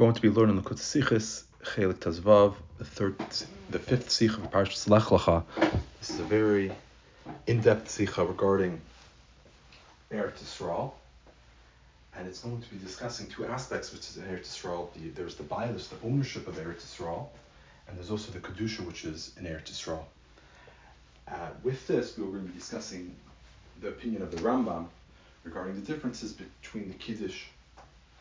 going to be learning the Kutsichis, Chelik Tazvav, the third, the fifth Sikha of Parshas Lech Lecha. This is a very in-depth Sikha regarding Eretz Yisrael, and it's going to be discussing two aspects, which is Eretz Yisrael. The, there's the bias, the ownership of Eretz Yisrael, and there's also the kedusha, which is in Eretz Yisrael. Uh, with this, we are going to be discussing the opinion of the Rambam regarding the differences between the Kiddush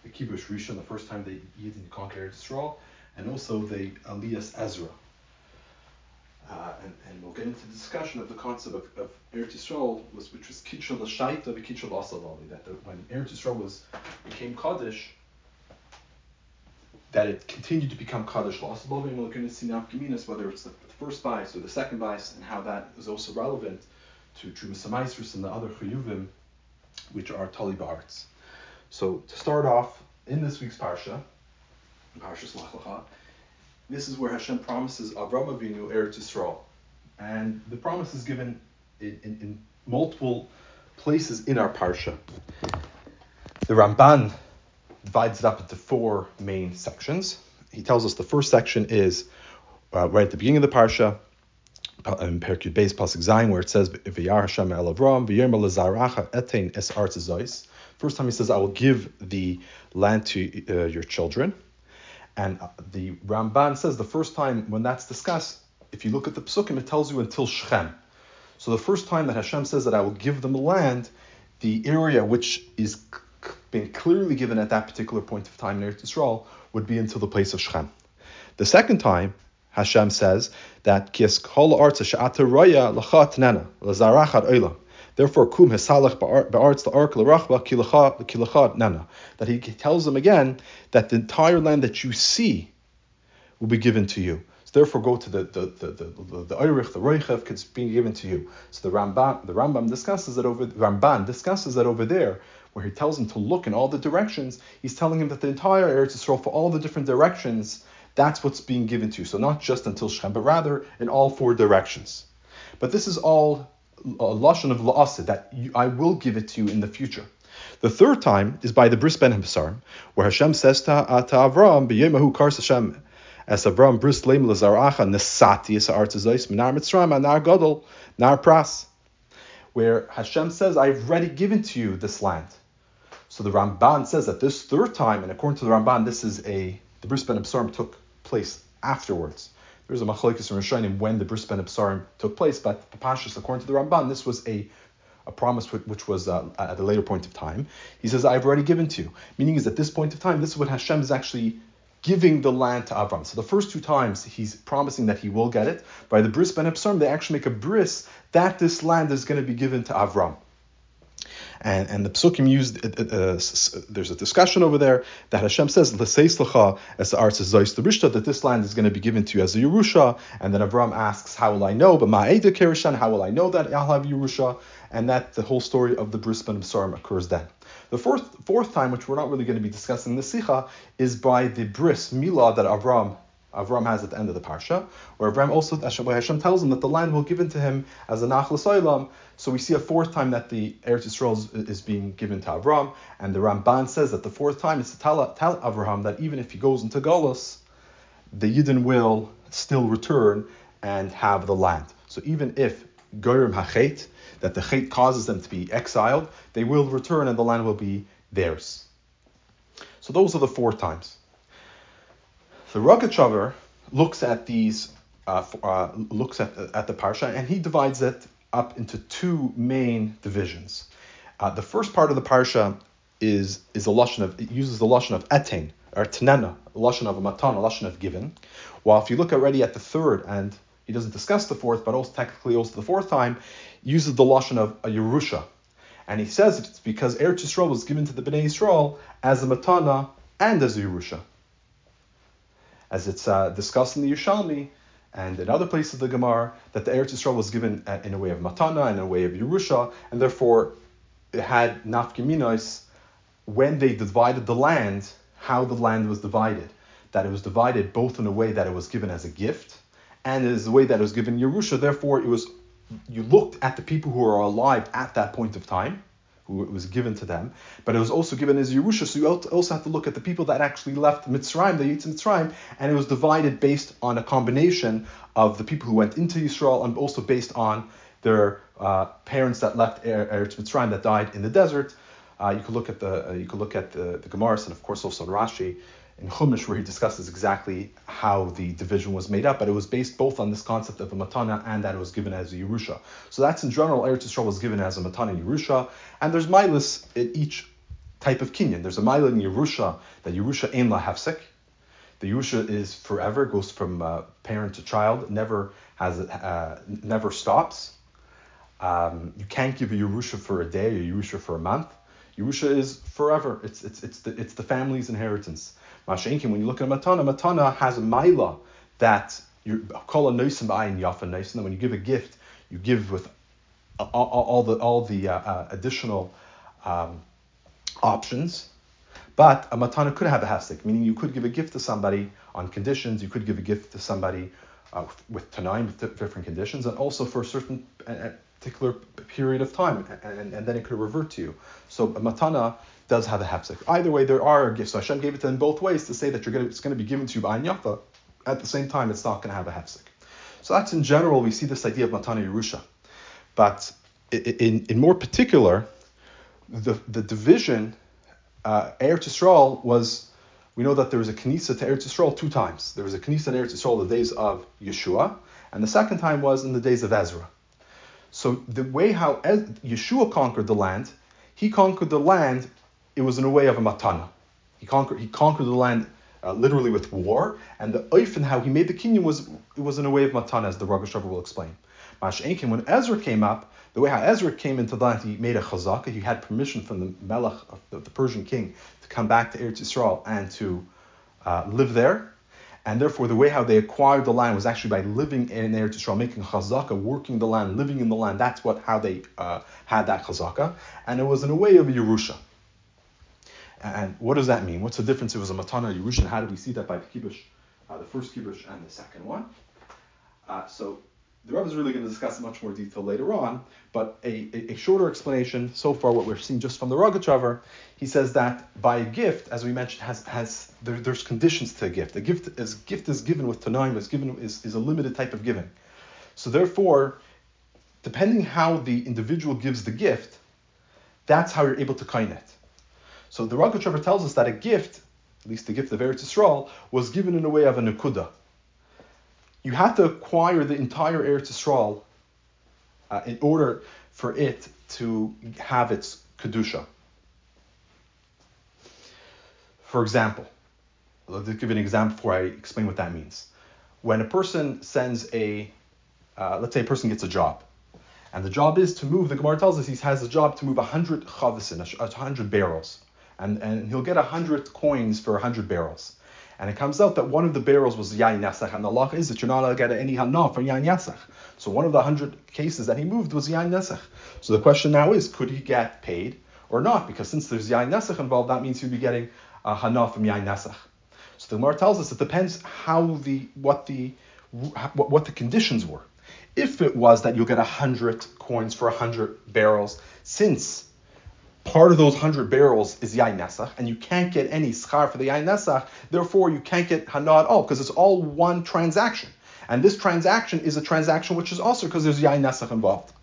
Kibush Rishon, the first time they eat Yidden conquered Israel, and also the Aliyas Ezra. Uh, and, and we'll get into the discussion of the concept of, of Eretz Yisrael, was, which was Kidsha L'Shaata of Kitchel Asavali, that the, when Eretz Yisrael was, became Kaddish, that it continued to become Kaddish L'Asavali, and we're going to see now Geminas, whether it's the, first bias or the second bias, and how that is also relevant to Trumas and the other Chayuvim, which are Tali. So to start off in this week's parsha, Parsha Lach this is where Hashem promises Avram Avinu Eretz Yisrael, and the promise is given in, in, in multiple places in our parsha. The Ramban divides it up into four main sections. He tells us the first section is uh, right at the beginning of the parsha, in Perkut Beis Pasuk Zayin, where it says V'yar Hashem el Avram v'yirma lezaracha etein es artz First time he says, I will give the land to uh, your children. And uh, the Ramban says the first time when that's discussed, if you look at the psukim, it tells you until Shechem. So the first time that Hashem says that I will give them the land, the area which is being clearly given at that particular point of time in Eretz Yisrael would be until the place of Shechem. The second time, Hashem says that Kies kol arza she'ata roya lachat nena lazarachat olam Therefore, kum hesalach ba'artz la'ark l'rachba kilachad nana. That he tells them again that the entire land that you see will be given to you. So therefore, go to the the the the the, the Eirich, the Reichev, it's being given to you. So the Rambam the Rambam discusses that over Ramban discusses that over there, where he tells him to look in all the directions. He's telling him that the entire Eretz Yisrael, for all the different directions, that's what's being given to you. So not just until Shem, but rather in all four directions. But this is all lashon of la'asid that you, I will give it to you in the future. The third time is by the bris ben Habasarim, where Hashem says to, uh, to Avram, "B'yemahu kars Hashem." As Avram bris leim lazaracha nesati es artazos minar mitzrayim anar gadol nar pras, where Hashem says, "I've already given to you this land." So the Ramban says that this third time, and according to the Ramban, this is a the bris ben Habasarim took place afterwards. There's a machlokes in Rishonim when the bris ben Absarim took place, but Papashis, according to the Ramban, this was a a promise which was uh, at a later point of time. He says, I've already given to you. Meaning is at this point of time, this is what Hashem is actually giving the land to Avram. So the first two times he's promising that he will get it. By the bris ben Absarim, they actually make a bris that this land is going to be given to Avram. And, and the psukim used, uh, uh, uh, there's a discussion over there that Hashem says, as the arts is the rishta, that this land is going to be given to you as a Yerusha. And then Avram asks, how will I know? But ma'eda kerishan, how will I know that I'll have Yerusha? And that the whole story of the bris ben Sarim occurs then. The fourth, fourth time, which we're not really going to be discussing in the Sikha, is by the bris, milah, that Avram Avram has at the end of the parsha, where Avram also Hashem tells him that the land will be given to him as a nachlas olam. So we see a fourth time that the Eretz Yisrael is, is, being given to Avram, and the Ramban says that the fourth time is to tell, tell Avraham that even if he goes into Galus, the Yidden will still return and have the land. So even if Goyim Hachet, that the Chet causes them to be exiled, they will return and the land will be theirs. So those are the four times. The Rogatchover looks at these, uh, uh, looks at, at the parsha, and he divides it up into two main divisions. Uh, the first part of the parsha is is a lashon of it uses the lashon of etain or tenena, lashon of a matan, a lashon of given. While if you look already at the third, and he doesn't discuss the fourth, but also technically also the fourth time, uses the lashon of a yerusha, and he says it's because Eretz Yisrael was given to the Bnei Yisrael as a matana and as a yerusha as it's uh, discussed in the Yerushalmi and in other places of the Gemara, that the Eretz Yisrael was given uh, in a way of matana and in a way of Yerusha, and therefore it had nafkiminos when they divided the land, how the land was divided. That it was divided both in a way that it was given as a gift and as a way that it was given Yerusha. Therefore, it was you looked at the people who are alive at that point of time, who it was given to them, but it was also given as Yerusha. So you also have to look at the people that actually left Mitzrayim, the Yitzim Mitzrayim, and it was divided based on a combination of the people who went into Israel and also based on their uh, parents that left Eretz Mitzrayim that died in the desert. Uh, you could look at the uh, you could look at the, the Gemaras and of course also Rashi in Chumash where he discusses exactly how the division was made up, but it was based both on this concept of a matana and that it was given as a Yerusha. So that's in general, Eretz Yisrael was given as a matana Yerusha, and there's milas in each type of kinyan. There's a mila in Yerusha that Yerusha ein la hafsek. The Yerusha is forever, goes from uh, parent to child, never has uh, never stops. Um, you can't give a Yerusha for a day, a Yerusha for a month. Yerusha is forever. It's it's it's the it's the family's inheritance. Mashenkin, when you look at a matana, matana has a maila that you call a noisim ayin yafa noisim. When you give a gift, you give with all, the all the uh, uh, additional um, options. But a matana could have a hasik, meaning you could give a gift to somebody on conditions. You could give a gift to somebody uh, with, tanaim with different conditions, and also for certain uh, particular period of time, and, and then it could revert to you. So matana does have a hefsek. Either way, there are gifts. So Hashem gave it to them both ways to say that you're gonna, it's going to be given to you by Yafa. At the same time, it's not going to have a hefsek. So that's in general, we see this idea of Matana Yerusha. But in, in more particular, the, the division, uh, Eretz Yisrael was, we know that there was a Knisa to Eretz Yisrael two times. There was a Knisa to Eretz Yisrael the days of Yeshua, and the second time was in the days of Ezra. So the way how Yeshua conquered the land, he conquered the land it was in a way of a matana. He conquered, he conquered the land uh, literally with war, and the oif how he made the kingdom was it was in a way of matana, as the Rogash will explain. Masha'inkin, when Ezra came up, the way how Ezra came into the land, he made a chazaka. He had permission from the melech, of the, the Persian king, to come back to Eretz Yisrael and to uh, live there. And therefore, the way how they acquired the land was actually by living in Eretz Yisrael, making chazaka, working the land, living in the land. That's what how they uh, had that chazaka, and it was in a way of a Yerusha. And what does that mean? What's the difference? It was a matana Yerushin. How do we see that by the kibush, uh, the first kibush and the second one? Uh, so the Rebbe is really going to discuss in much more detail later on, but a, a, a, shorter explanation so far, what we're seeing just from the Rogachover, he says that by a gift, as we mentioned, has has there, there's conditions to a gift. A gift is gift is given with tanaim is given is, is a limited type of giving. So therefore, depending how the individual gives the gift, that's how you're able to kind it. So the Rogachover tells us that a gift, at least the gift of Eretz Yisrael, was given in a way of a nekuda. You have to acquire the entire Eretz Yisrael uh, in order for it to have its kedusha. For example, let's give an example before I explain what that means. When a person sends a, uh, let's say a person gets a job, and the job is to move, the Gemara tells us he has a job to move 100 chavisin, 100 barrels and, and he'll get 100 coins for 100 barrels. And it comes out that one of the barrels was yain yasach, and the law is that you're not allowed to get any hana for yain yasach. So one of the 100 cases that he moved was yain yasach. So the question now is, could he get paid or not? Because since there's yain yasach involved, that means he'd be getting a hana from yain yasach. So the Gemara tells us it depends how the what the what, what the conditions were. If it was that you'll get 100 coins for 100 barrels, since part of those 100 barrels is yain nesach, and you can't get any schar for the yain nesach, therefore you can't get hana at all, because it's all one transaction. And this transaction is a transaction which is also because there's yain nesach involved.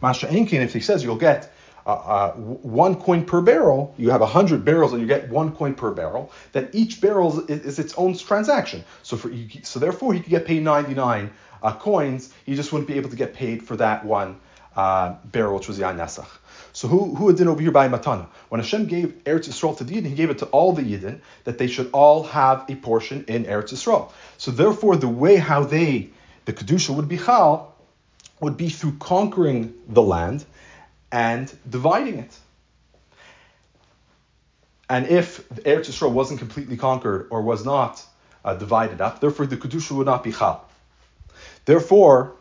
Masha Enkin, if he says you'll get uh, uh, one coin per barrel, you have 100 barrels and you get one coin per barrel, then each barrel is, is its own transaction. So for so therefore he could get paid 99 uh, coins, he just wouldn't be able to get paid for that one uh, barrel, which was Yain Nesach. So who who did over here by Matana? When Hashem gave Eretz Yisrael to the Yidden, He gave it to all the Yidden that they should all have a portion in Eretz Yisrael. So therefore, the way how they the kedusha would be chal would be through conquering the land and dividing it. And if Eretz Yisrael wasn't completely conquered or was not uh, divided up, therefore the kedusha would not be chal. Therefore,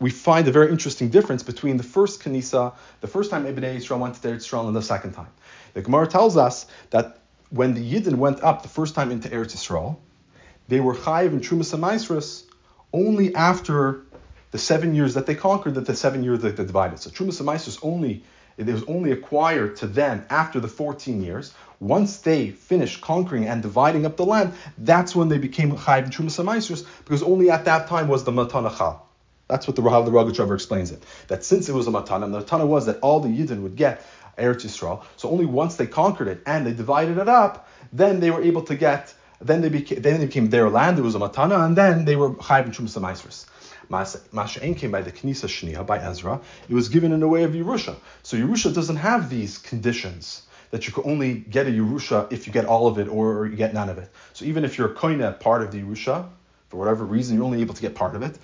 we find a very interesting difference between the first Kanisa, the first time Ibn Israel went to Eretz Israel, and the second time. The Gemara tells us that when the Yidden went up the first time into Eretz Israel, they were chayiv and trumas and only after the seven years that they conquered, that the seven years that they divided. So trumas and only it was only acquired to them after the 14 years. Once they finished conquering and dividing up the land, that's when they became Chayiv and Trumas because only at that time was the Matana Chal. That's what the Rahav the Rogachover explains it. That since it was a Matana, and the Matana was that all the Yidden would get Eretz Yisrael, so only once they conquered it and they divided it up, then they were able to get, then they became, then became their land, it was a Matana, and then they were Chayiv and Trumas Masha'en came by the Knisa Shniya, by Ezra. It was given in the way of Yerusha. So Yerusha doesn't have these conditions that you can only get a Yerusha if you get all of it or you get none of it. So even if you're a koina part of the Yerusha, for whatever reason you're only able to get part of it,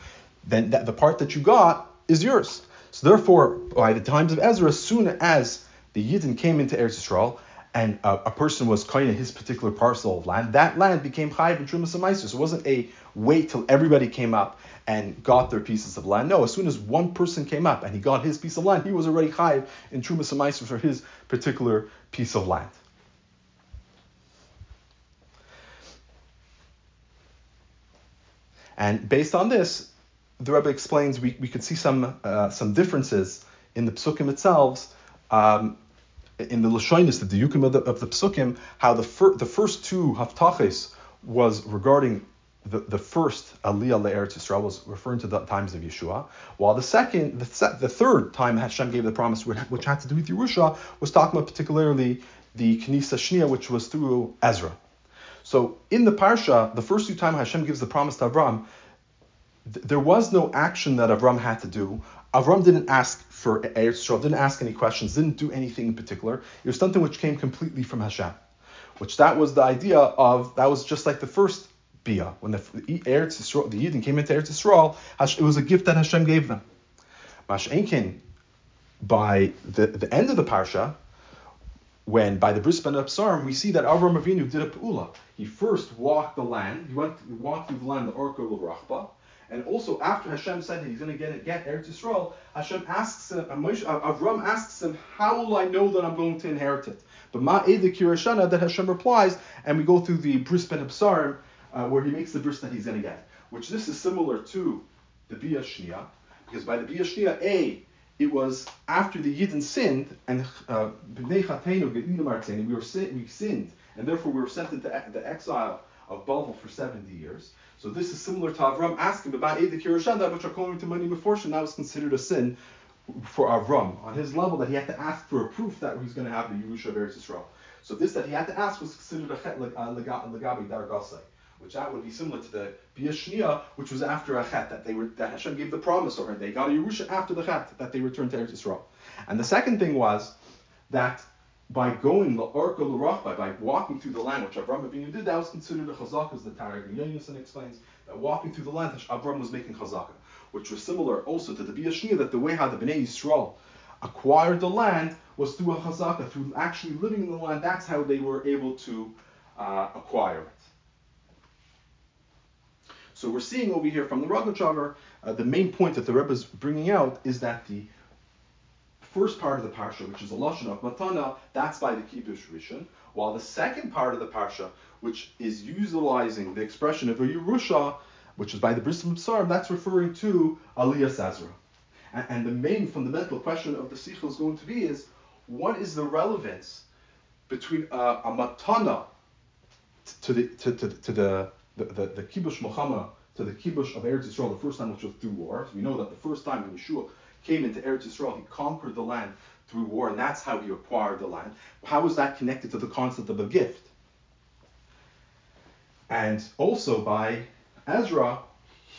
then that, the part that you got is yours. So therefore, by the times of Ezra, as soon as the Yidden came into Eretz Yisrael, and a, a, person was kind of his particular parcel of land, that land became chayiv and trumas and So it wasn't a wait till everybody came up and got their pieces of land. No, as soon as one person came up and he got his piece of land, he was already chayiv in trumas and for his particular piece of land. And based on this, the Rebbe explains we, we could see some uh, some differences in the psukim itself um, in the Lashonis, the Diyukim of the, of the Psukim, how the, fir- the first two Havtachos was regarding the, the first Aliyah Le'eretz Yisrael was referring to the times of Yeshua, while the second, the, se- the third time Hashem gave the promise, which, had to do with Yerusha, was talking about particularly the Knisa Shnia, which was through Ezra. So in the Parsha, the first two times Hashem gives the promise to Avram, th- there was no action that Avram had to do. Avram didn't ask for Eretz Yisrael, didn't ask any questions, didn't do anything in particular. It was something which came completely from Hashem. Which that was the idea of, that was just like the first Bia. When the Eretz Yisrael, the Yidden came into Eretz Yisrael, it was a gift that Hashem gave them. Mash'enkin, by the, the end of the Parsha, when by the Bris Ben Absarim, we see that Avram Avinu did a Pa'ula. He first walked the land, he went walked through the land, the Orko of Rachba, and also after Hashem said that he's going to get get Eretz Yisrael, Hashem asks him, uh, Avram asks him, how will I know that I'm going to inherit it? But Ma'ed Kirashana that Hashem replies, and we go through the Bris Ben Absarim, uh, where he makes the bris that he's going to get. Which this is similar to the Bia because by the Bia A, it was after the Yidden sinned, and uh, we were we sinned, and therefore we were sent into the exile of Babel for 70 years. So this is similar to Avram asking about Edik Yerushan, that which according to many Meforshim, that was considered a sin for Avram on his level that he had to ask for a proof that he's going to have the Yerusha of Eretz Yisrael. So this that he had to ask was considered a chet uh, legabi dargasai, which that would be similar to the biyashnia, which was after a chet that they were that Hashem gave the promise or they got a Yerusha after the chet that they returned to Eretz Yisrael. And the second thing was that by going the Orka L'Rachba, by by walking through the land, which Avram Avinu did, that was considered a chazaka, as the Targum Yonason explains, that walking through the land, Avram was making chazaka, which was similar also to the Biyashnia, that the way how the Bnei Yisrael acquired the land was through a chazaka, through actually living in the land, that's how they were able to uh, acquire it. So we're seeing over here from the Rogachover, uh, the main point that the Rebbe is bringing out is that the first part of the parsha, which is a lashon of matana, that's by the kibush rishon, while the second part of the parsha, which is utilizing the expression of a yerusha, which is by the bris psarim, that's referring to aliyah sazra. And, and, the main fundamental question of the sichel is going to be is, what is the relevance between uh, a matana to the to, to, to the the, the, the kibush Muhammad to the kibush of Eretz Yisrael the first time, which was through war. So we know that the first time when Yeshua came into Eretz Yisrael, he conquered the land through war, and that's how he acquired the land. How is that connected to the concept of a gift? And also by Ezra,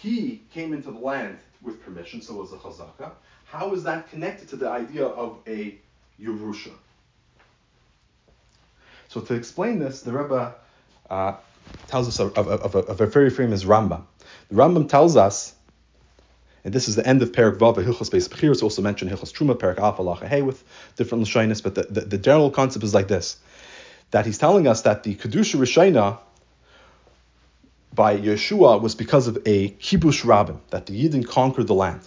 he came into the land with permission, so was a chazaka. How is that connected to the idea of a Yerusha? So to explain this, the Rebbe uh, tells us of, of, of, of, a very famous Rambam. The Rambam tells us and this is the end of Perak Vav, Hilchos Beis Bechir. Also mentioned Hilchos Truma, Perak Alef, Hey, with different Lashonis, but the, the, the, general concept is like this that he's telling us that the Kedusha Rishona by Yeshua was because of a Kibush Rabbim, that the Yidden conquered the land.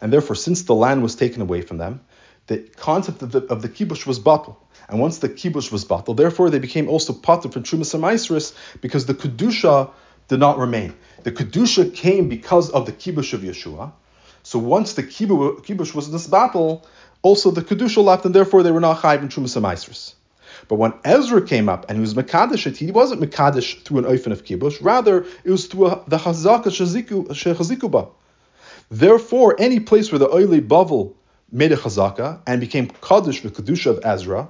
And therefore, since the land was taken away from them, the concept of the, of the Kibush was battle. And once the Kibush was battle, therefore they became also potter from Trumas and because the Kedusha did not remain. The Kedusha came because of the Kibush of Yeshua, So once the kibush was in this battle, also the kedusha left, and therefore they were not chayv in trumas amaisrus. But when Ezra came up and he was Makadish it, he wasn't Makadish through an oifen of kibush, rather it was through a, the Hazaka Shechazikuba. Therefore, any place where the Oile Bavel made a Chazaka and became Kaddish with Kedusha of Ezra,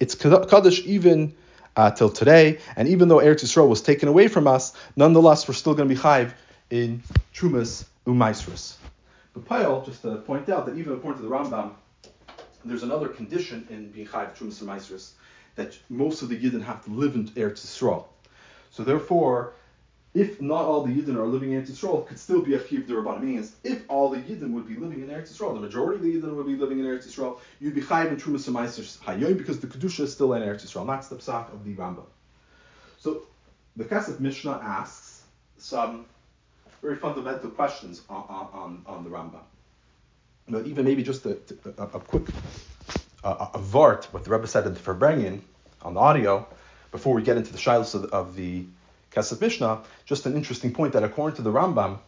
it's Kaddish even uh, till today, and even though Eretz Yisrael was taken away from us, nonetheless we're still going to be Chayv in Trumas Umaisrus. But Payal, just to point out that even according to the Rambam, there's another condition in being Chayv Trumas Umaisrus, that most of the Yidden have to live in Eretz Yisrael. So therefore, if not all the Yidden are living in Eretz Yisrael, it could still be a Chiv Duraban. Meaning if all the Yidden would be living in Eretz Yisrael, the majority of the Yidden would be living in Eretz Yisrael, you'd be Chayiv and Trumas Meiser Hayyim because the Kedusha is still in Eretz Yisrael. That's the psak of the Rambam. So the Kesef Mishnah asks some very fundamental questions on, on, on the Rambam. But even maybe just a, a, a quick a, a vart, what the Rebbe said in the Farbrengen on the audio, before we get into the shilas of, of the Kesef Mishnah, just an interesting point that according to the Rambam,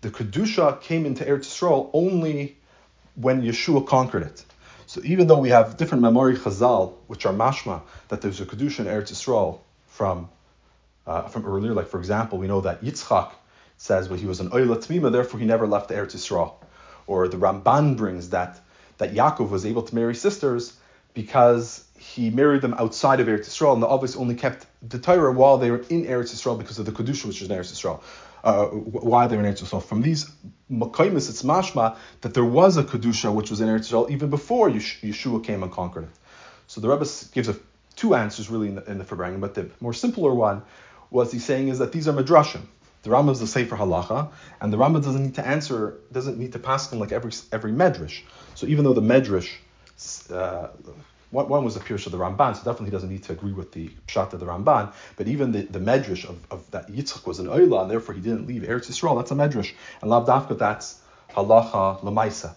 the Kedusha came into Eretz Yisrael only when Yeshua conquered it. So even though we have different memory Chazal, which are mashma, that there's a Kedusha in Eretz Yisrael from, uh, from earlier, like for example, we know that Yitzchak says well, he was an Oila Tmima, therefore he never left Eretz Yisrael. Or the Ramban brings that that Yaakov was able to marry sisters because he married them outside of Eretz Yisrael, and the Avos only kept the Torah while they were in Eretz Yisrael because of the Kedusha which was in Eretz Yisrael. Uh, why they were in Eretz Yisrael. From these Makaimis, it's mashma that there was a Kedusha which was in Eretz Yisrael even before Yeshua came and conquered it. So the Rebbe gives a, two answers really in the, in the but the more simpler one was he's saying is that these are Midrashim. The Rambam is the Sefer Halacha, and the Rambam doesn't need to answer, doesn't need to pass them like every every Medrash. So even though the Medrash, uh, one, one was a Pirush of the Ramban, so definitely he doesn't need to agree with the Pshat of the Ramban, but even the, the Medrash of, of that Yitzchak was an Oila, and therefore he didn't leave Eretz Yisrael, that's a Medrash. And Lav Dafka, that's Halacha Lamaisa.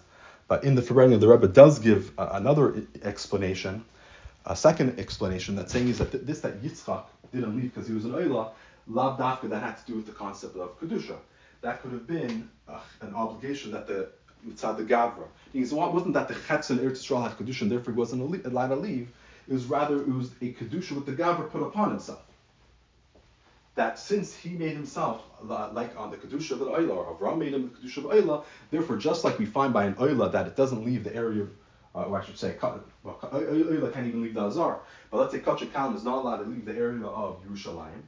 But in the Farbrengen, the Rebbe does give uh, another explanation, a second explanation, that saying is that th- this that Yitzchak didn't leave because he was an Oila, Lav Dafka, that had to do with the concept of Kedusha. That could have been uh, an obligation that the Mitzad the Gavra. Because it wasn't that the Chetz in Eretz Yisrael had Kedusha and therefore he wasn't allowed to leave. It was rather, it was a Kedusha with the Gavra put upon himself. That since he made himself like on the Kedusha of the Oila, or Avram made him the Kedusha of Oila, therefore just like we find by an Oila that it doesn't leave the area of uh, or I should say, well, Oila can't even leave the Azar. But let's say Kalam is not allowed to leave the area of Yerushalayim.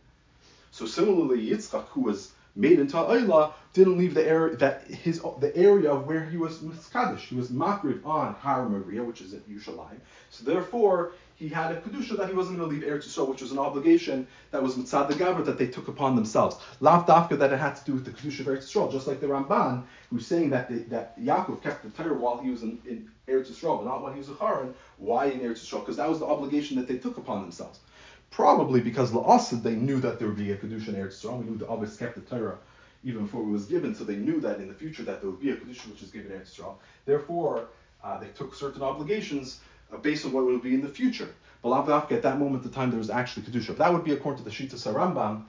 So similarly, Yitzchak, who was made into Ayla, didn't leave the area that his the area of where he was miskadish. He was makrid on Har Moriah, which is at Yerushalayim. So therefore, he had a kedusha that he wasn't going to leave Eretz Yisrael, which was an obligation that was mitzad the gavra that they took upon themselves. Lav dafka that it had to do with the kedusha of Eretz Yisrael, just like the Ramban, who's saying that the, that Yaakov kept the Torah while he was in, in Eretz Yisrael, but not when he was a Haran. Why in Eretz Yisrael? Because that was the obligation that they took upon themselves. Probably because La'asid, they knew that there would be a Kedusha in Eretz Yisrael. We knew the Abbas kept the Torah even before it was given, so they knew that in the future that there would be a Kedusha which is given in Eretz Yisrael. Therefore, uh, they took certain obligations uh, based on what will be in the future. But at that moment in time, there was actually Kedusha. But that would be according to the Shita Sarambam,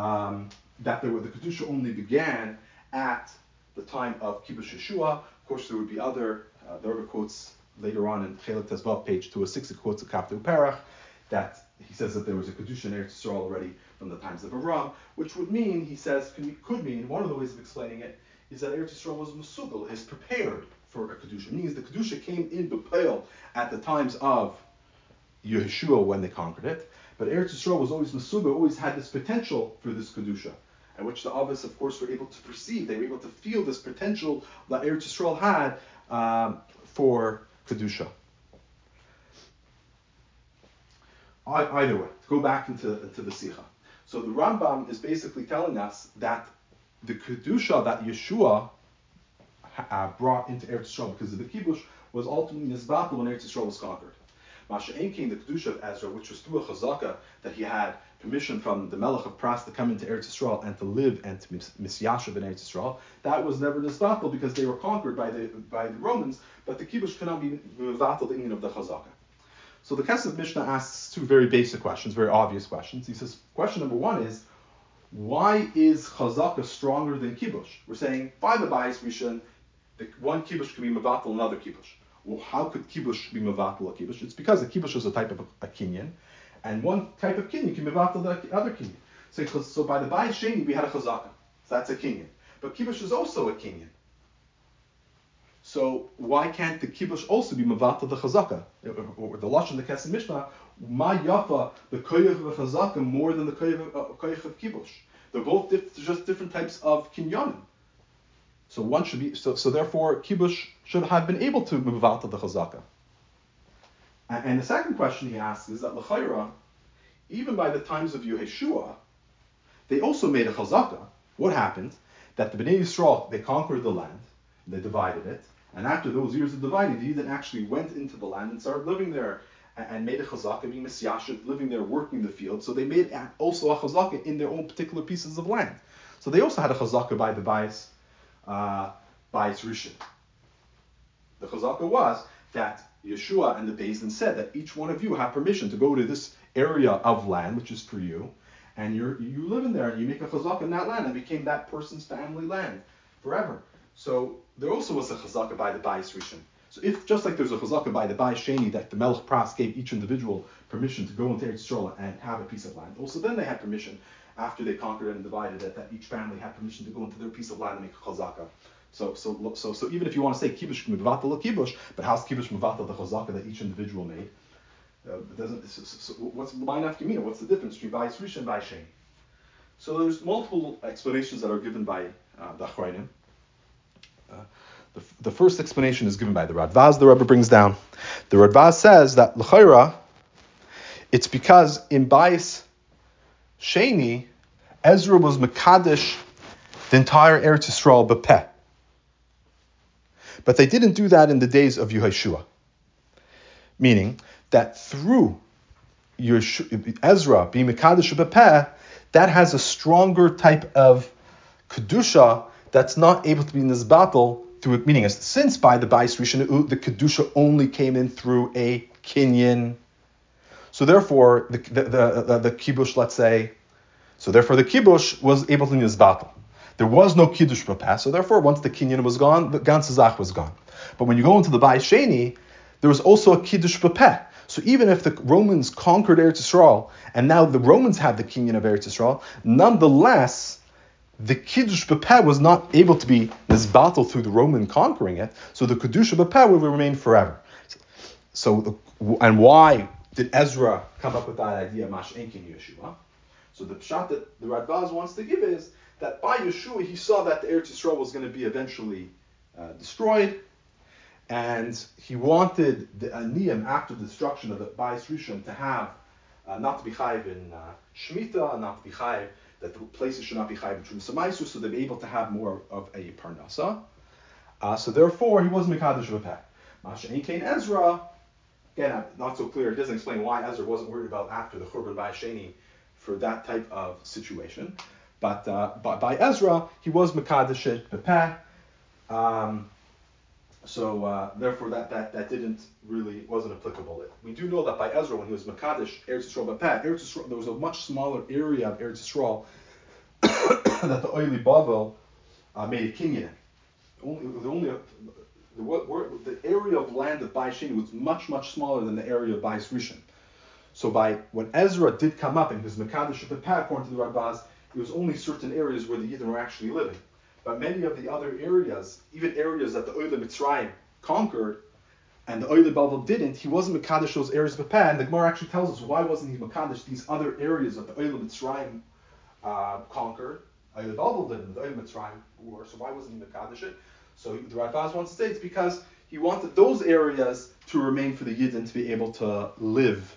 um, that there were, the Kedusha only began at the time of Kibush Yeshua. Of course, there would be other, uh, there are quotes later on in Chelik Tezvav, page 206, it quotes a Kaftor VaFerach, that he says that there was a Kedusha in Eretz Yisrael already from the times of Avram, which would mean, he says, could mean, one of the ways of explaining it, is that Eretz Yisrael was Musugal, is prepared for a Kedusha. Means the Kedusha came in Bepel at the times of Yeshua when they conquered it, but Eretz Yisrael was always Musugal, always had this potential for this Kedusha, and which the Abbas, of course, were able to perceive. They were able to feel this potential that Eretz Yisrael had um, for Kedusha. Either way, to go back into, into the Sikha. So the Rambam is basically telling us that the Kedusha that Yeshua uh, brought into Eretz Yisrael because the Kibush was ultimately Nizbatu when Eretz Yisrael was conquered. Masha came the Kedusha of Ezra, which was through a chazaka that he had permission from the Melech of Pras to come into Eretz Yisrael and to live and to misyashav in Eretz Yisrael. That was never Nizbatu because they were conquered by the by the Romans, but the Kibush cannot be Mivatal the Indian of the chazaka. So the Kesef Mishnah asks two very basic questions, very obvious questions. He says, question number one is, why is Chazaka stronger than Kibush? We're saying by the Bayis Rishon, one kibush can be mevatel another kibush. Well, how could kibush be mevatel a kibush? It's because the kibush is a type of a, a kinyan, and one type of kinyan can be mevatel the other kinyan. So, so by the bayis sheni we had a chazaka. So that's a kinyan. But kibush is also a kinyan. So why can't the kibush also be mavata the chazaka? Uh, uh, or the lashon the kesef mishnah, ma yafa the koyach of the chazaka more than the koyach of, uh, of kibush. They're both diff, just different types of kinyanim. So one should be so, so therefore kibush should have been able to of the chazaka. And, and the second question he asks is that l'chayra, even by the times of Yeshua, they also made a chazaka. What happened? That the Bnei Yisrael they conquered the land, they divided it, and after those years of dividing, he then actually went into the land and started living there and made a chazaka, being misyashet, living there, working the field. So they made also a chazaka in their own particular pieces of land. So they also had a chazaka by the bias, uh, bias rishon. The chazaka was that Yeshua and the Din said that each one of you have permission to go to this area of land, which is for you, and you you live in there and you make a chazaka in that land and became that person's family land forever. So there also was a chazaka by the Bayis Rishon. So if just like there's a chazaka by the Bayis Sheni that the Melech Pras gave each individual permission to go into Eretz Yisrael and have a piece of land, also then they had permission after they conquered and divided it that each family had permission to go into their piece of land and make a chazaka. So so so so even if you want to say kibush mivatal kibush, but how's kibush mivatal the chazaka that each individual made? Uh, doesn't so, so, what's why not What's the difference between Bayis Rishon and Bayis Sheni? So there's multiple explanations that are given by uh, the Acharonim. Uh, the, the, first explanation is given by the Radvaz. The Rebbe brings down. The Radvaz says that l'chayra, it's because in Bais Sheni, Ezra was Makadish the entire Eretz Yisrael bepeh. But they didn't do that in the days of Yehoshua. Meaning that through Ezra being Makadish bepeh, that has a stronger type of kedusha that's not able to be in this battle through it, meaning since by the Bais Rishon the Kedusha only came in through a Kinyan. So therefore, the, the, the, the, the Kibush, let's say, so therefore the Kibush was able to in this battle. There was no Kiddush Bapah, so therefore once the Kinyan was gone, the Gansazach was gone. But when you go into the Bais Sheni, there was also a Kiddush Bapeh. So even if the Romans conquered Eretz Yisrael, and now the Romans have the Kinyan of Eretz Yisrael, nonetheless, the Kiddush B'Peh was not able to be this battle through the Roman conquering it, so the Kiddush B'Peh will remain forever. So, and why did Ezra come up with that idea, Mash Enkin Yeshua? So the shot that the Radbaz wants to give is that by Yeshua he saw that the Eretz Yisrael was going to be eventually uh, destroyed, and he wanted the Aniyim after the destruction of the Bais Rishon to have uh, not to be chayiv in uh, Shemitah, not to be chayiv that the places should not be chayiv between samaisu, so they're able to have more of a parnasa. Uh, so therefore, he wasn't mekadosh of a pet. Ezra, again, not so clear. It doesn't explain why Ezra wasn't worried about after the Churban Sheni for that type of situation. But uh, by, by, Ezra, he was mekadosh bepeh. Um, so uh, therefore, that, that that didn't really wasn't applicable. We do know that by Ezra, when he was Makadish Eretz Yisrael Bapet, Eretz Yisrael, there was a much smaller area of Eretz Yisrael that the Oily Bavel uh, made a kinyan. Only the only the, the area of land of Baishini was much much smaller than the area of Bais Rishon. So by when Ezra did come up and his Makadish Bapet, according to the Rabbis, it was only certain areas where the Yidden were actually living. But many of the other areas, even areas that the Oile Mitzrayim conquered, and the Oile Bavel didn't, he wasn't Makadish those areas of Peh, and the Gemara actually tells us why wasn't he Makadish these other areas that the Oile Mitzrayim uh, conquered. Oile Bavel didn't, the Oile Mitzrayim were, so why wasn't he Makadish it? So the Radvaz wants to say it's because he wanted those areas to remain for the Yidden to be able to live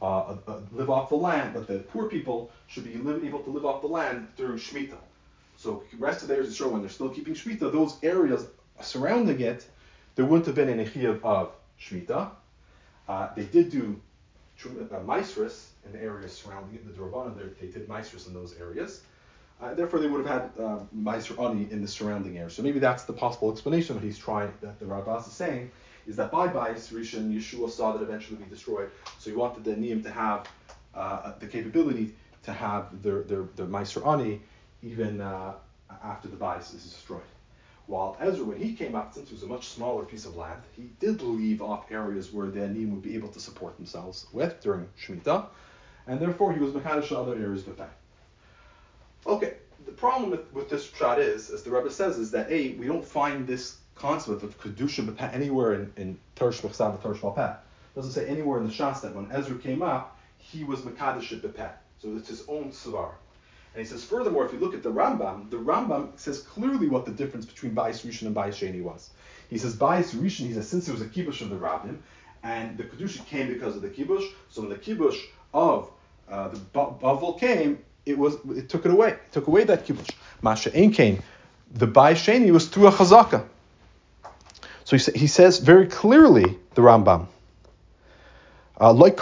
uh, uh, live off the land, but the poor people should be able to live off the land through Shemitah. So the rest of the Eretz Yisrael, when they're still keeping Shemitah, those areas surrounding it, there wouldn't have been any chiyuv of Shemitah. Uh, they did do uh, Maisris in the areas surrounding it, the Durabana, they did Maisris in those areas. Uh, therefore, they would have had Meiser Ani in the surrounding area. So maybe that's the possible explanation that he's trying, that the Rabas is saying, is that by Bais Rishon, Yeshua saw that eventually be destroyed. So he wanted the Niyim to have uh, the capability to have their, their, their Ani even uh, after the bias is destroyed. While Ezra, when he came up, since it was a much smaller piece of land, he did leave off areas where the Anim would be able to support themselves with during Shemitah, and therefore he was Mekadosh other areas with that. Okay, the problem with, with this shot is, as the Rebbe says, is that A, we don't find this concept of Kedusha B'peh anywhere in, in Tersh B'chsav Tersh B'peh. It doesn't say anywhere in the Shas that when Ezra came up, he was Mekadosh B'peh. So it's his own Svar. And he says, furthermore, if you look at the Rambam, the Rambam says clearly what the difference between Bayis Rishon and Bayis Sheni was. He says Bayis Rishon, he says, since it was a kibush of the Rabbim, and the Kedusha came because of the kibush, so when the kibush of uh, the Bavel came, it was it took it away. It took away that kibush. Masha Ein came. The Bayis Sheni was through a chazaka. So he, he says very clearly, the Rambam, uh, like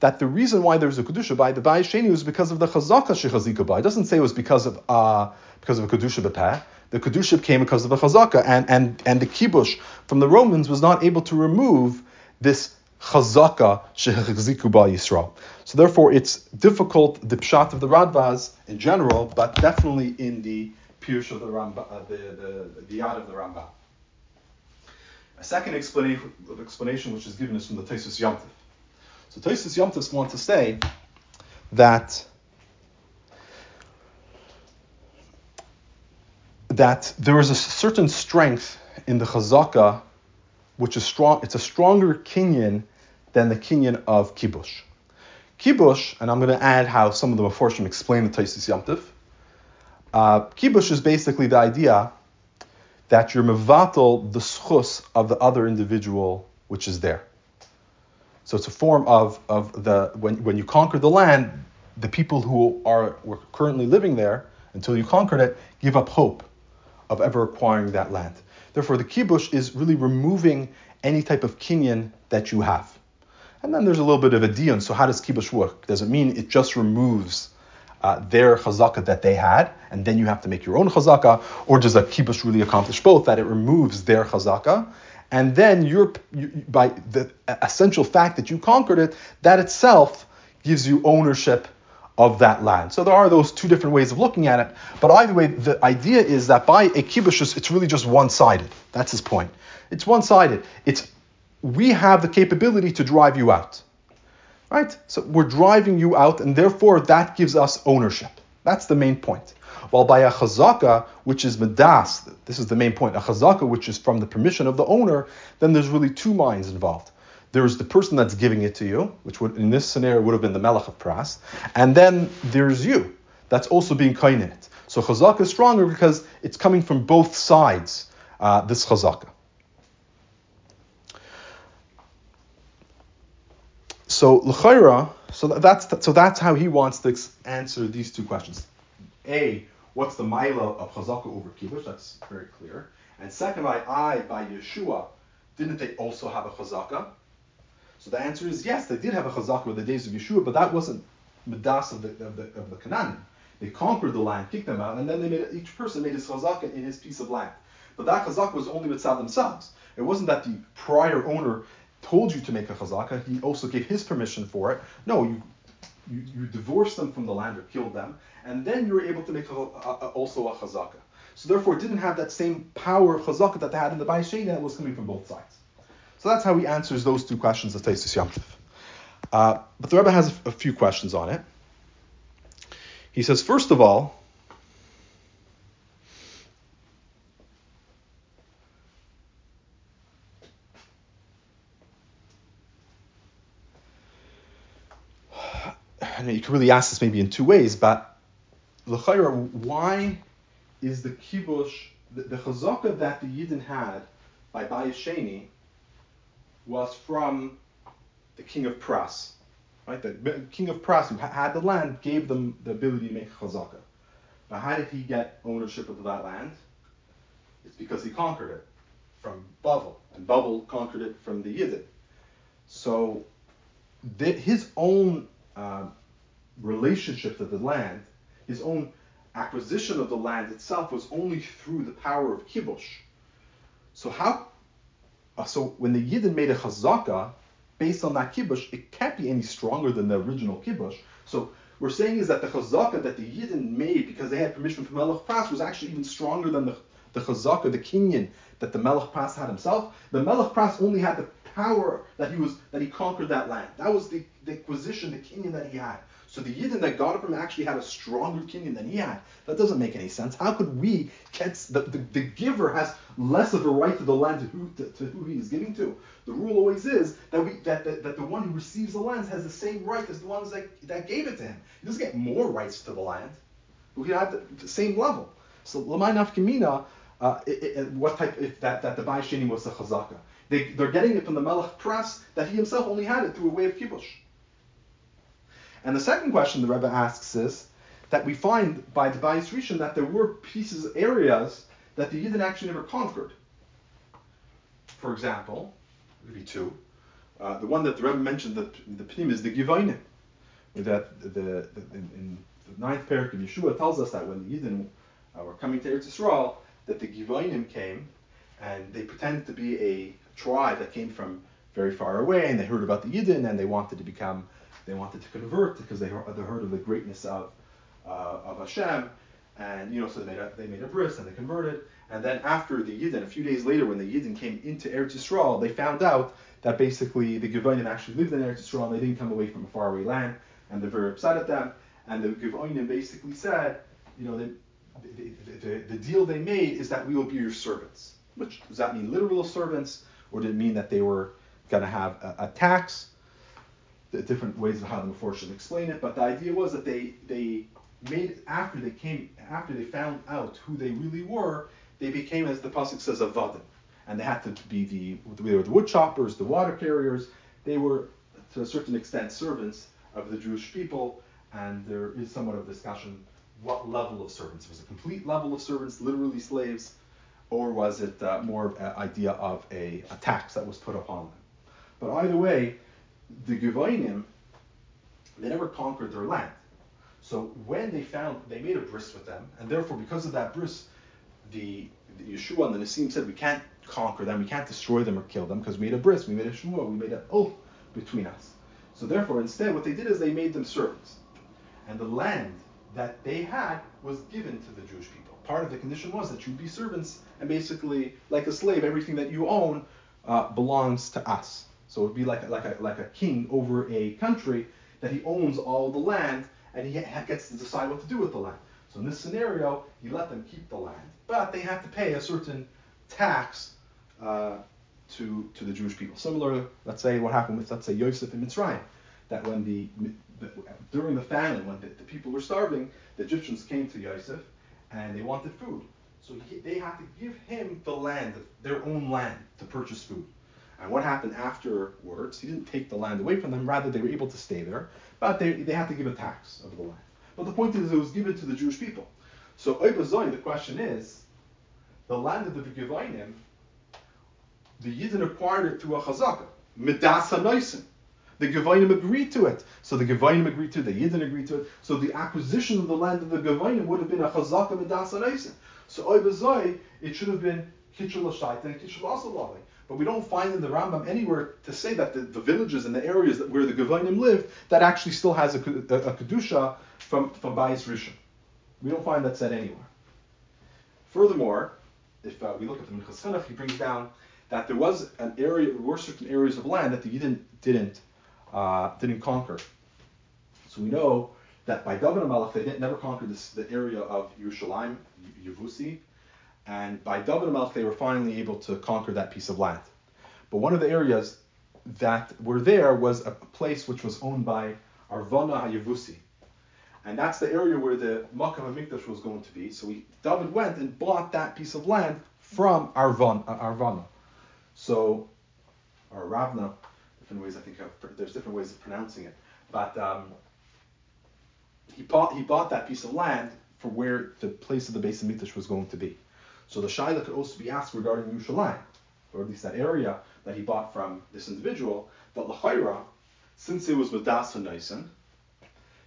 that the reason why there's a kedusha by the Bayis Sheni was because of the chazaka shechazika by. It doesn't say it was because of uh, because of a kedusha b'peh. The kedusha came because of the chazaka, and and and the kibush from the Romans was not able to remove this chazaka shechazika by Yisrael. So therefore, it's difficult the pshat of the Radvaz in general, but definitely in the pirush of the Ramba, uh, the the the yad of the Rambam. A second explanation, explanation which is given is from the Taisus Yomtiv. So Tosis Yomtiv want to say that that there is a certain strength in the chazaka, which is strong. It's a stronger kinyan than the kinyan of kibush. Kibush, and I'm going to add how some of the Meforshim explain the Tosis Yomtiv. Uh, kibush is basically the idea that you're mevatel the schus of the other individual which is there. So it's a form of, of the when, when you conquer the land, the people who are were currently living there until you conquered it give up hope of ever acquiring that land. Therefore, the kibush is really removing any type of kinyan that you have. And then there's a little bit of a dion. So how does kibush work? Does it mean it just removes uh, their chazaka that they had, and then you have to make your own chazaka, or does a kibush really accomplish both? That it removes their chazaka and then you're you, by the essential fact that you conquered it, that itself gives you ownership of that land. So there are those two different ways of looking at it. But either way, the idea is that by a kibush, it's really just one-sided. That's his point. It's one-sided. It's we have the capability to drive you out. Right? So we're driving you out, and therefore that gives us ownership. That's the main point. While by a chazaka, which is medas, this is the main point, a chazaka which is from the permission of the owner, then there's really two minds involved. There's the person that's giving it to you, which would in this scenario would have been the melech of pras, and then there's you, that's also being kain in it. So chazaka is stronger because it's coming from both sides. Uh, this chazaka. So l'chayra, so that's so that's how he wants to answer these two questions. A, what's the mila of Chazaka over Kibush? That's very clear. And second, by I, by Yeshua, didn't they also have a Chazaka? So the answer is yes, they did have a Chazaka in the days of Yeshua, but that wasn't Midas of the, of the, of the Canaanim. They conquered the land, kicked them out, and then they made each person made his Chazaka in his piece of land. But that Chazaka was only with themselves. It wasn't that the prior owner told you to make a Chazaka, he also gave his permission for it. No, you you, you divorced them from the land or killed them, and then you were able to make a, a, also a chazaka. So therefore, it didn't have that same power of chazaka that they had in the Bayis that was coming from both sides. So that's how he answers those two questions of Taisus Yamtiv. Uh, but the Rebbe has a, a few questions on it. He says, first of all, could really ask this maybe in two ways, but l'chayra, why is the kibush, the, the chazaka that the Yidden had by Bayesheni was from the king of Pras, right? The king of Pras, who had the land, gave them the ability to make chazaka. But how did he get ownership of that land? It's because he conquered it from Bavel, and Bavel conquered it from the Yidden. So the, his own uh, relationship to the land, his own acquisition of the land itself was only through the power of kibush. So how? Uh, so when the Yidden made a chazaka based on that kibush, it can't be any stronger than the original kibush. So we're saying is that the chazaka that the Yidden made because they had permission from Melech Pras was actually even stronger than the, the chazaka, the kinyan that the Melech Pras had himself. The Melech Pras only had the power that he was that he conquered that land. That was the, the acquisition, the kinyan that he had. So the Yidden that got it from actually had a stronger kinyan than he had. That doesn't make any sense. How could we get the, the, the giver has less of a right to the land to who, to, to who he is giving to? The rule always is that we that, that, that the one who receives the land has the same right as the ones that, that gave it to him. He doesn't get more rights to the land. We have the, the same level. So Lamai Nafkamina, uh, what type if that, that the Baishini was a chazaka. They, they're getting it from the Melech Pras that he himself only had it through a way of kibush. And the second question the Rebbe asks is that we find by the Bayis Rishon that there were pieces, areas that the Yidden actually never conquered. For example, maybe two. Uh, the one that the Rebbe mentioned, the, the Pnim, is the Givainim. That the, the, in, in the ninth parak of Yehoshua tells us that when the Yidden uh, were coming to Eretz Yisrael, that the Givainim came and they pretended to be a tribe that came from very far away and they heard about the Yidden and they wanted to become they wanted to convert because they heard, they heard of the greatness of uh, of Hashem, and you know, so they made a, they made a bris and they converted. And then after the Yidden, a few days later, when the Yidden came into Eretz Yisrael, they found out that basically the Givonim actually lived in Eretz Yisrael and they didn't come away from a faraway land, and they're very upset at them. And the Givonim basically said, you know, the, the, the, the deal they made is that we will be your servants. Which does that mean literal servants, or did it mean that they were going to have a, a tax? The different ways of how the Meforshim explain it, but the idea was that they they made after they came after they found out who they really were, they became, as the pasuk says, avadim, and they had to be the they were the wood choppers, the water carriers. They were to a certain extent servants of the Jewish people, and there is somewhat of discussion what level of servants was it a complete level of servants, literally slaves, or was it uh, more of an idea of a, a tax that was put upon them? But either way, the Givonim, they never conquered their land. So when they found, they made a bris with them, and therefore because of that bris, the, the Yehoshua and the Nassim said we can't conquer them, we can't destroy them or kill them because we made a bris, we made a shua, we made an oath between us. So therefore, instead, what they did is they made them servants, and the land that they had was given to the Jewish people. Part of the condition was that you'd be servants, and basically, like a slave, everything that you own uh, belongs to us. So it would be like like a, like a king over a country that he owns all the land and he gets to decide what to do with the land. So in this scenario, he let them keep the land, but they have to pay a certain tax uh, to to the Jewish people. Similar, let's say what happened with let's say Yosef in Mitzrayim, that when the, the during the famine when the, the, people were starving, the Egyptians came to Yosef and they wanted food. So he, they had to give him the land, their own land, to purchase food. And what happened afterwards, he didn't take the land away from them, rather they were able to stay there, but they, they had to give a tax of the land. But the point is it was given to the Jewish people. So the question is, the land of the Begivainim, the Yidden acquired it through a chazaka, midas hanoisim. The Gavainim agreed to it. So the Gavainim agreed to it, the Yidden agreed to it. So the acquisition of the land of the Gavainim would have been a chazaka midas hanoisim. So Oibazoi, it should have been Kidsha L'Shaata and kitchel. But we don't find in the Rambam anywhere to say that the, the villages and the areas that, where the Gavanim lived that actually still has a, a, a kedusha from from Bayis Rishon. We don't find that said anywhere. Furthermore, if uh, we look at the Minchas Chinuch, he brings down that there was an area, there were certain areas of land that the Yidden didn't uh, didn't conquer. So we know that by David Melech they never conquered this, the area of Yerushalayim, Yevusi, and by David Melech, they were finally able to conquer that piece of land. But one of the areas that were there was a place which was owned by Arvana Hayavusi. And that's the area where the Makkah Hamikdash was going to be. So we, David went and bought that piece of land from Arvan, uh, Arvana. So, or Ravna, different ways I think there's different ways of pronouncing it. But um, he bought he bought that piece of land for where the place of the base of Mikdash was going to be. So the shaila could also be asked regarding Yerushalayim, or at least that area that he bought from this individual, But Lachaira, since it was Madas Naisen,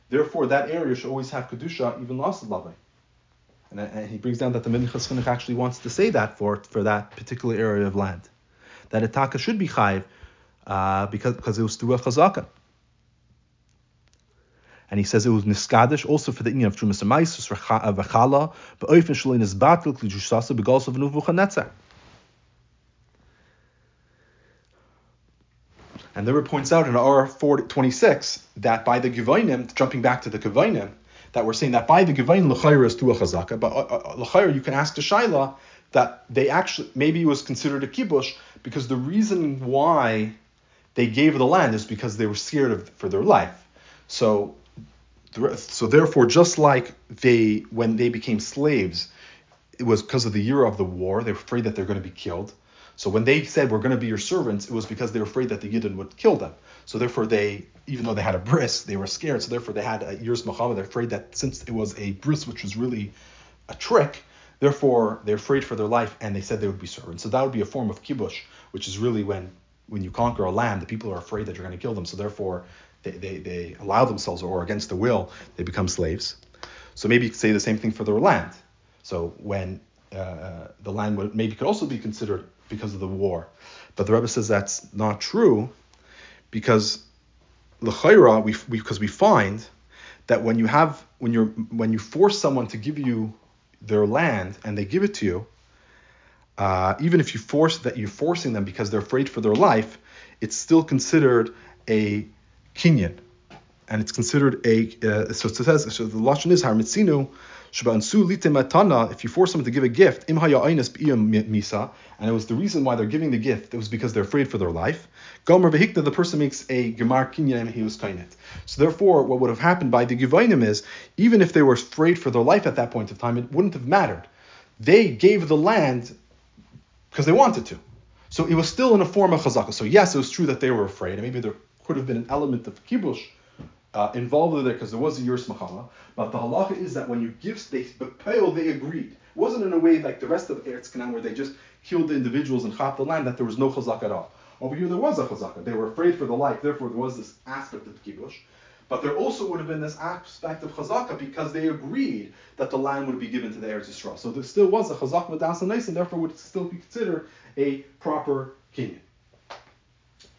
therefore that area should always have Kedusha, even lost Lavai. And, and he brings down that the Minchas Chinuch actually wants to say that for, for that particular area of land. That Itaka should be Chayiv uh, because, because it was through a Chazaka. And he says it was niskadish also for the inyan of trumas amaisus v'chala ba'ofen shalin is batil klijushasa begalsa v'nuvuchanetzer. And the Rebbe points out in R 26 that by the Gevainim, jumping back to the Gevainim, that we're saying that by the Gevainim l'chayr is to a chazaka, but uh, uh, you can ask the Shaila that they actually maybe it was considered a kibush because the reason why they gave the land is because they were scared of for their life. So, so therefore, just like they when they became slaves, it was because of the year of the war. They were afraid that they're going to be killed. So when they said we're going to be your servants, it was because they were afraid that the Yidden would kill them. So therefore, they, even though they had a bris, they were scared. So therefore, they had a year's Muhammad. They're afraid that since it was a bris, which was really a trick, therefore they're afraid for their life, and they said they would be servants. So that would be a form of kibush, which is really when when you conquer a land, the people are afraid that you're going to kill them. So therefore, they, they, they allow themselves, or against the will, they become slaves. So maybe you could say the same thing for their land. So when uh, uh the land would maybe could also be considered because of the war. But the Rebbe says that's not true because l'chayra, we because we find that when you have when you're when you force someone to give you their land and they give it to you, uh, even if you force that you're forcing them because they're afraid for their life, it's still considered a kinyan, and it's considered a uh, so it says so the lashon is harmitzinu if you force someone to give a gift, misa, and it was the reason why they're giving the gift, it was because they're afraid for their life. Gomer the person makes a gemar kinyan he was kainet. So therefore, what would have happened by the givainim is, even if they were afraid for their life at that point of time, it wouldn't have mattered. They gave the land because they wanted to. So it was still in a form of chazaka. So yes, it was true that they were afraid, and maybe there could have been an element of kibush uh, involved it because there was a Yurs Machama. But the halacha is that when you give, they, Bepeil, they agreed. It wasn't in a way like the rest of Eretz Canaan where they just killed the individuals and chop the land, that there was no chazak at all. Over here there was a chazaka. They were afraid for the life, therefore there was this aspect of kibush. But there also would have been this aspect of chazaka because they agreed that the land would be given to the Eretz Yisrael. So there still was a chazak with das and and therefore would still be considered a proper king.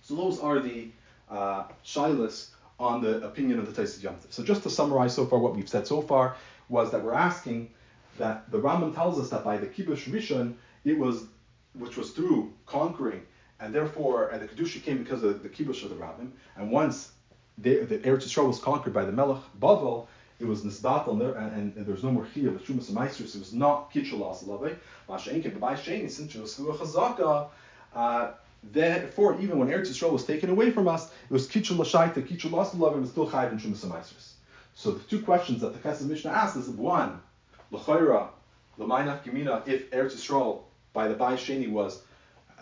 So those are the uh, shilas on the opinion of the Tosfos Yom So just to summarize so far what we've said so far was that we're asking that the Rambam tells us that by the Kibush Rishon, it was, which was through conquering, and therefore, and the Kedusha came because of the Kibush of the Rabbim, and once they, the Eretz Yisrael was conquered by the Melech Bavel, it was nisbat and, and, and there was no more chiyah of shumas and maestros. It was not kitchel as love. Mashenke b'bai sheni since it was chazaka. Uh, Therefore, even when Eretz Yisrael was taken away from us, it was Kidsha L'Shaata, Kitchul Lasulav, and still Chayiv and Shumas So the two questions that the Kesef Mishnah asks is one, L'chayra, L'maynaf Gemina, if Eretz Yisrael by the Bai Sheni was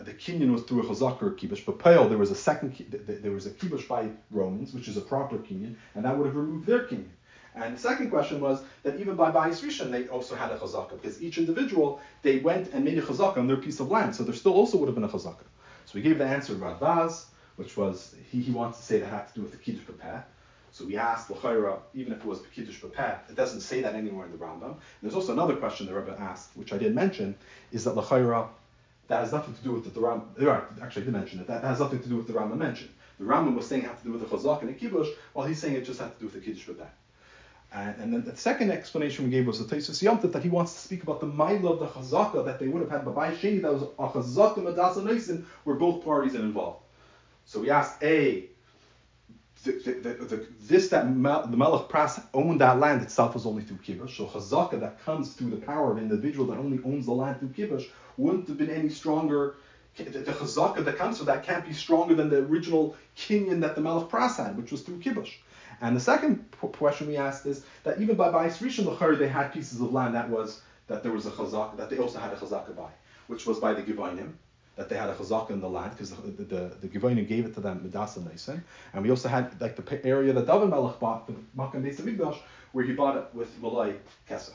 the kinyan was through a chazak or kibush, but Peil, there was a second, there was a kibush by Romans, which is a proper kinyan, and that would have removed their kinyan. And the second question was that even by Bayis Rishon, they also had a chazaka, because each individual, they went and made a chazaka on their piece of land, so there still also would have been a chazaka. So we gave the answer Radvaz, which was he, he wants to say that had to do with the Kiddush Pepeh. So we asked L'chaira, even if it was the Kiddush Pepeh, it doesn't say that anywhere in the Rambam. There's also another question the Rebbe asked, which I didn't mention, is that L'chaira, that has nothing to do with the, the actually I did mention it, that has nothing to do with the Rambam mentioned. The Rambam was saying it had to do with the Chazak and the Kibush, while he's saying it just had to do with the Kiddush Pepeh. And, and, then the second explanation we gave was the Tosfos Yomtiv that he wants to speak about the Maila of the Chazaka that they would have had Babai Sheni, that was a Chazaka Madasa Naisin, where both parties are involved. So we asked, A, the, the, the, this that Mel, the Melech Pras owned that land itself was only through Kibush. So Chazaka that comes through the power of an individual that only owns the land through Kibush wouldn't have been any stronger. The, the Chazaka that comes from that can't be stronger than the original Kinyan that the Melech Pras had, which was through Kibush. And the second question we asked is that even by Bais Rishon Lachar, they had pieces of land that was that there was a chazak, that they also had a chazaka by, which was by the Givainim, that they had a chazaka in the land because the, the, the, the Givainim gave it to them Midas and And we also had like the area that David Melech bought, the Makam Beis where he bought it with Malay Kesef.